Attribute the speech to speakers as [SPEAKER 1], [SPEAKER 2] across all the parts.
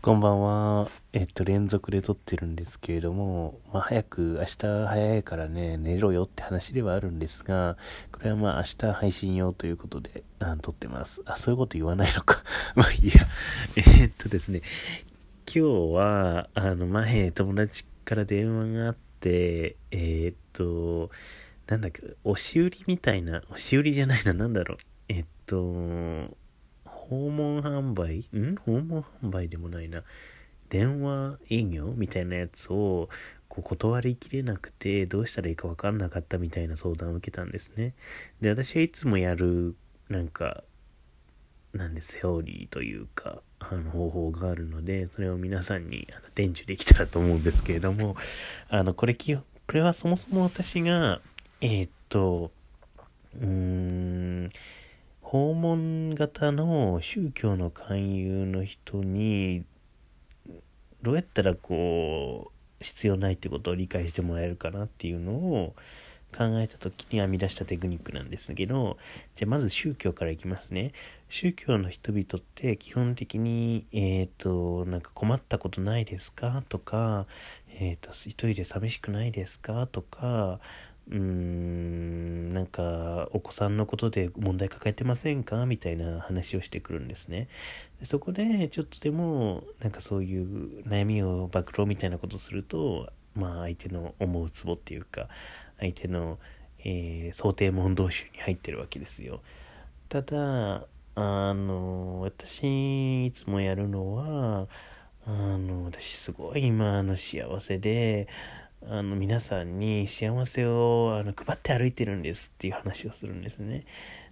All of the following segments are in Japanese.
[SPEAKER 1] こんばんは。えっと、連続で撮ってるんですけれども、まあ、早く、明日早いからね、寝ろよって話ではあるんですが、これはまあ、明日配信用ということで、あ撮ってます。あ、そういうこと言わないのか。まあ、いいや。え、っとですね、今日は、あの、前、友達から電話があって、えー、っと、なんだっけ、押し売りみたいな、押し売りじゃないな、なんだろう。えっと、訪問販売？ん？訪問販売でもないな。電話営業みたいなやつをこう断りきれなくてどうしたらいいか分かんなかったみたいな相談を受けたんですね。で、私はいつもやるなんかなんでセオリーというかあの方法があるのでそれを皆さんにあの伝授できたらと思うんですけれどもあのこれこれはそもそも私がえー、っとうーん訪問型の宗教の勧誘の人にどうやったらこう必要ないってことを理解してもらえるかなっていうのを考えた時に編み出したテクニックなんですけどじゃあまず宗教からいきますね。宗教の人々って基本的にえっ、ー、となんか困ったことないですか？とかえっ、ー、と一人で寂しくないですか？とかうんなんかお子さんのことで問題抱えてませんか？みたいな話をしてくるんですね。でそこでちょっとでもなんかそういう悩みを暴露みたいなことするとまあ相手の思うツボっていうか相手の、えー、想定問答集に入ってるわけですよ。ただあの私いつもやるのはあの私すごい今の幸せであの皆さんに幸せをあの配って歩いてるんですっていう話をするんですね。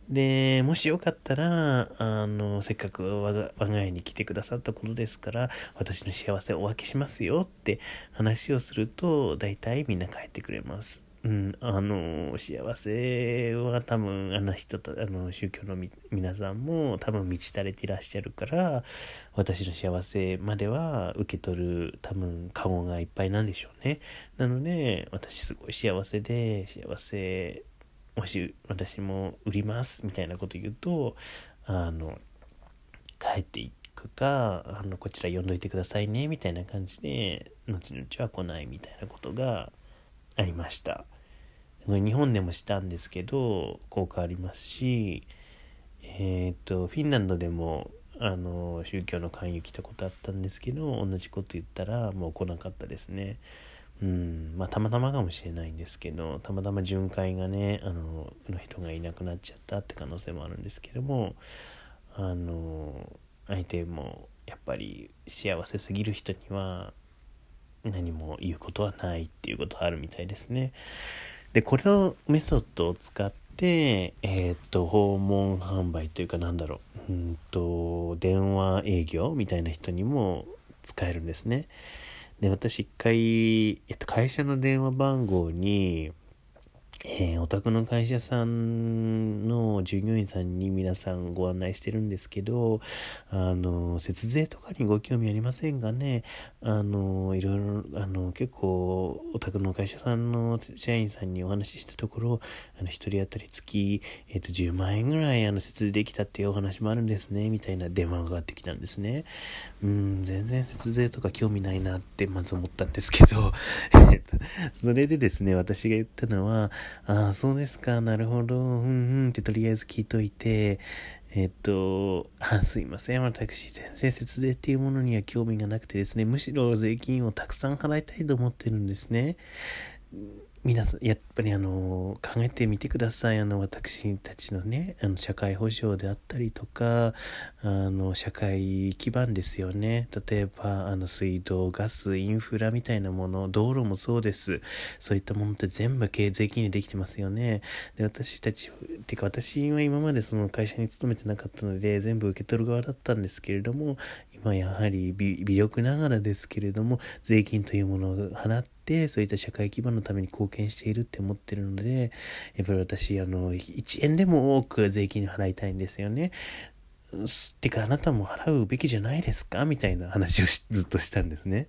[SPEAKER 1] で、もしよかったら、あの、せっかく我が我が家に来てくださったことですから、私の幸せをお分けしますよって話をすると、大体みんな帰ってくれます。うん、あの、幸せは多分、あの人と、あの、宗教の皆さんも多分満ち足れていらっしゃるから、私の幸せまでは受け取る多分、カゴがいっぱいなんでしょうね。なので、私すごい幸せで、幸せ、もし私も売りますみたいなこと言うと、あの、帰っていくか、あの、こちら呼んどいてくださいね、みたいな感じで、後々は来ないみたいなことがありました。日本でもしたんですけど効果ありますしえっ、とフィンランドでもあの宗教の勧誘来たことあったんですけど同じこと言ったらもう来なかったですね。うんまあたまたまかもしれないんですけどたまたま巡回がねあのの人がいなくなっちゃったって可能性もあるんですけどもあの相手もやっぱり幸せすぎる人には何も言うことはないっていうことはあるみたいですね。で、これをメソッドを使って、えっ、と、訪問販売というかなんだろう、うんと、電話営業みたいな人にも使えるんですね。で、私一回、えっと、会社の電話番号に、えー、お宅の会社さんの従業員さんに皆さんご案内してるんですけど、あの、節税とかにご興味ありませんがね、あの、いろいろ、あの、結構、お宅の会社さんの社員さんにお話ししたところ、あの、一人当たり月、えっ、ー、と、10万円ぐらい、あの、節税できたっていうお話もあるんですね、みたいな電話がかかってきたんですね。うん、全然節税とか興味ないなって、まず思ったんですけど、それでですね、私が言ったのは、ああ、そうですか、なるほど、うんうんってとりあえず聞いといて、えっと、あすいません。私、全然節税っていうものには興味がなくてですね、むしろ税金をたくさん払いたいと思ってるんですね。皆さん、やっぱりあの、考えてみてください。あの、私たちのね、あの、社会保障であったりとか、あの、社会基盤ですよね。例えば、あの、水道、ガス、インフラみたいなもの、道路もそうです。そういったものって全部経税金にできてますよね。で、私たち、てか私は今までその会社に勤めてなかったので、全部受け取る側だったんですけれども、今やはり微力ながらですけれども、税金というものを払って、てそういった社会基盤のために貢献しているって思ってるのでやっぱり私あの1円でも多く税金払いたいんですよね。てかあなたも払うべきじゃないですか？みたいな話をずっとしたんですね。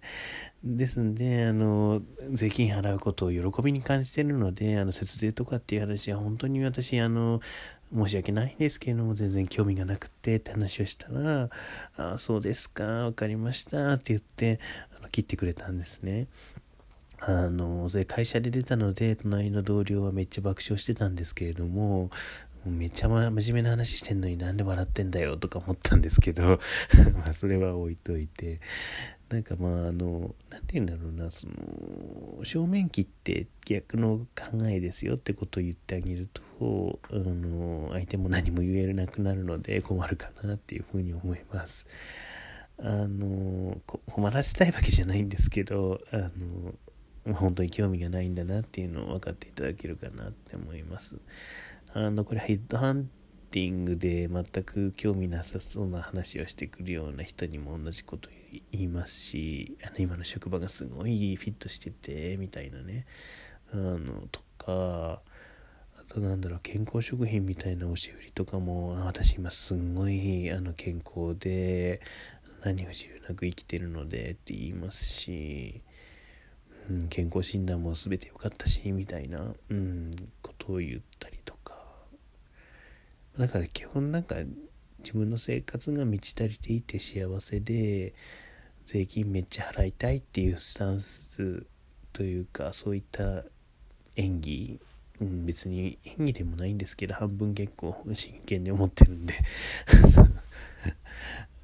[SPEAKER 1] ですんで、あの、税金払うことを喜びに感じてるので、あの、節税とかっていう話は本当に私、あの、申し訳ないんですけれども、全然興味がなくてって話をしたら、ああ、そうですか、わかりましたって言って、あの切ってくれたんですね。あの、それ会社で出たので、隣の同僚はめっちゃ爆笑してたんですけれども、めっちゃ真面目な話してんのになんで笑ってんだよとか思ったんですけど まあそれは置いといてなんかまああの何て言うんだろうなその正面切って逆の考えですよってことを言ってあげるとあの相手も何も言えなくなるので困るかなっていうふうに思います。あの困らせたいわけじゃないんですけどあの本当に興味がないんだなっていうのを分かっていただけるかなって思います。あの、これヘッドハンティングで全く興味なさそうな話をしてくるような人にも同じこと言いますし、あの、今の職場がすごいフィットしてて、みたいなね。あの、とか、あとなんだろう、健康食品みたいな押し売りとかも、私今すんごいあの健康で、何不自由なく生きてるのでって言いますし、うん、健康診断も全て良かったしみたいな、うん、ことを言ったりとか。だから基本なんか自分の生活が満ち足りていて幸せで税金めっちゃ払いたいっていうスタンスというかそういった演技、うん、別に演技でもないんですけど半分結構真剣に思ってるんで。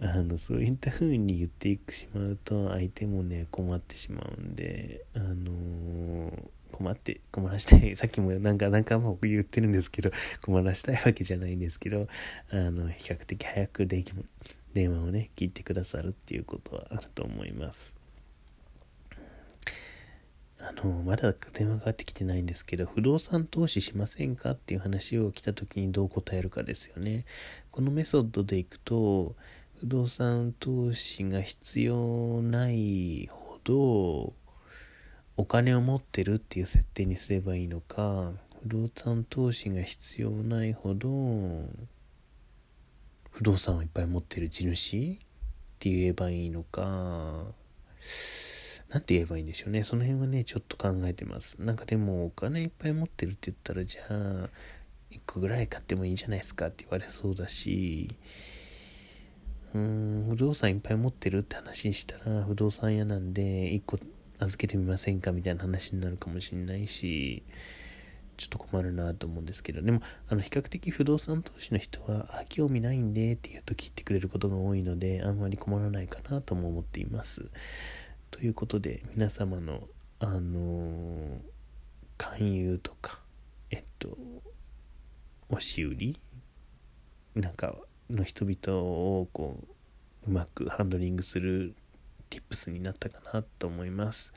[SPEAKER 1] あのそういった風に言っていくしまうと相手もね困ってしまうんであのー、困って困らしたい。さっきもなんか何回も言ってるんですけど困らしたいわけじゃないんですけどあの比較的早くでき電話をね聞いてくださるっていうことはあると思います。あのまだ電話かかってきてないんですけど不動産投資しませんかっていう話を来た時にどう答えるかですよね。このメソッドでいくと不動産投資が必要ないほどお金を持ってるっていう設定にすればいいのか不動産投資が必要ないほど不動産をいっぱい持ってる地主って言えばいいのか何て言えばいいんでしょうね。その辺はねちょっと考えてます。なんかでもお金いっぱい持ってるって言ったらじゃあ1個ぐらい買ってもいいんじゃないですかって言われそうだしうん、不動産いっぱい持ってるって話したら、不動産屋なんで、1個預けてみませんかみたいな話になるかもしれないし、ちょっと困るなと思うんですけど、でも、あの、比較的不動産投資の人は、あ、興味ないんでって言うと聞いてくれることが多いので、あんまり困らないかなとも思っています。ということで、皆様の、あのー、勧誘とか、えっと、押し売りなんか、の人々をこううまくハンドリングする tips になったかなと思います。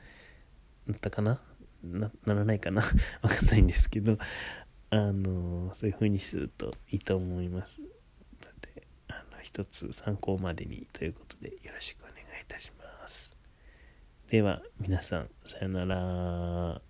[SPEAKER 1] なったかな？ならないかな？わかんないんですけど。あのそういう風にするといいと思います。のであの一つ参考までにということでよろしくお願いいたします。では皆さんさよなら。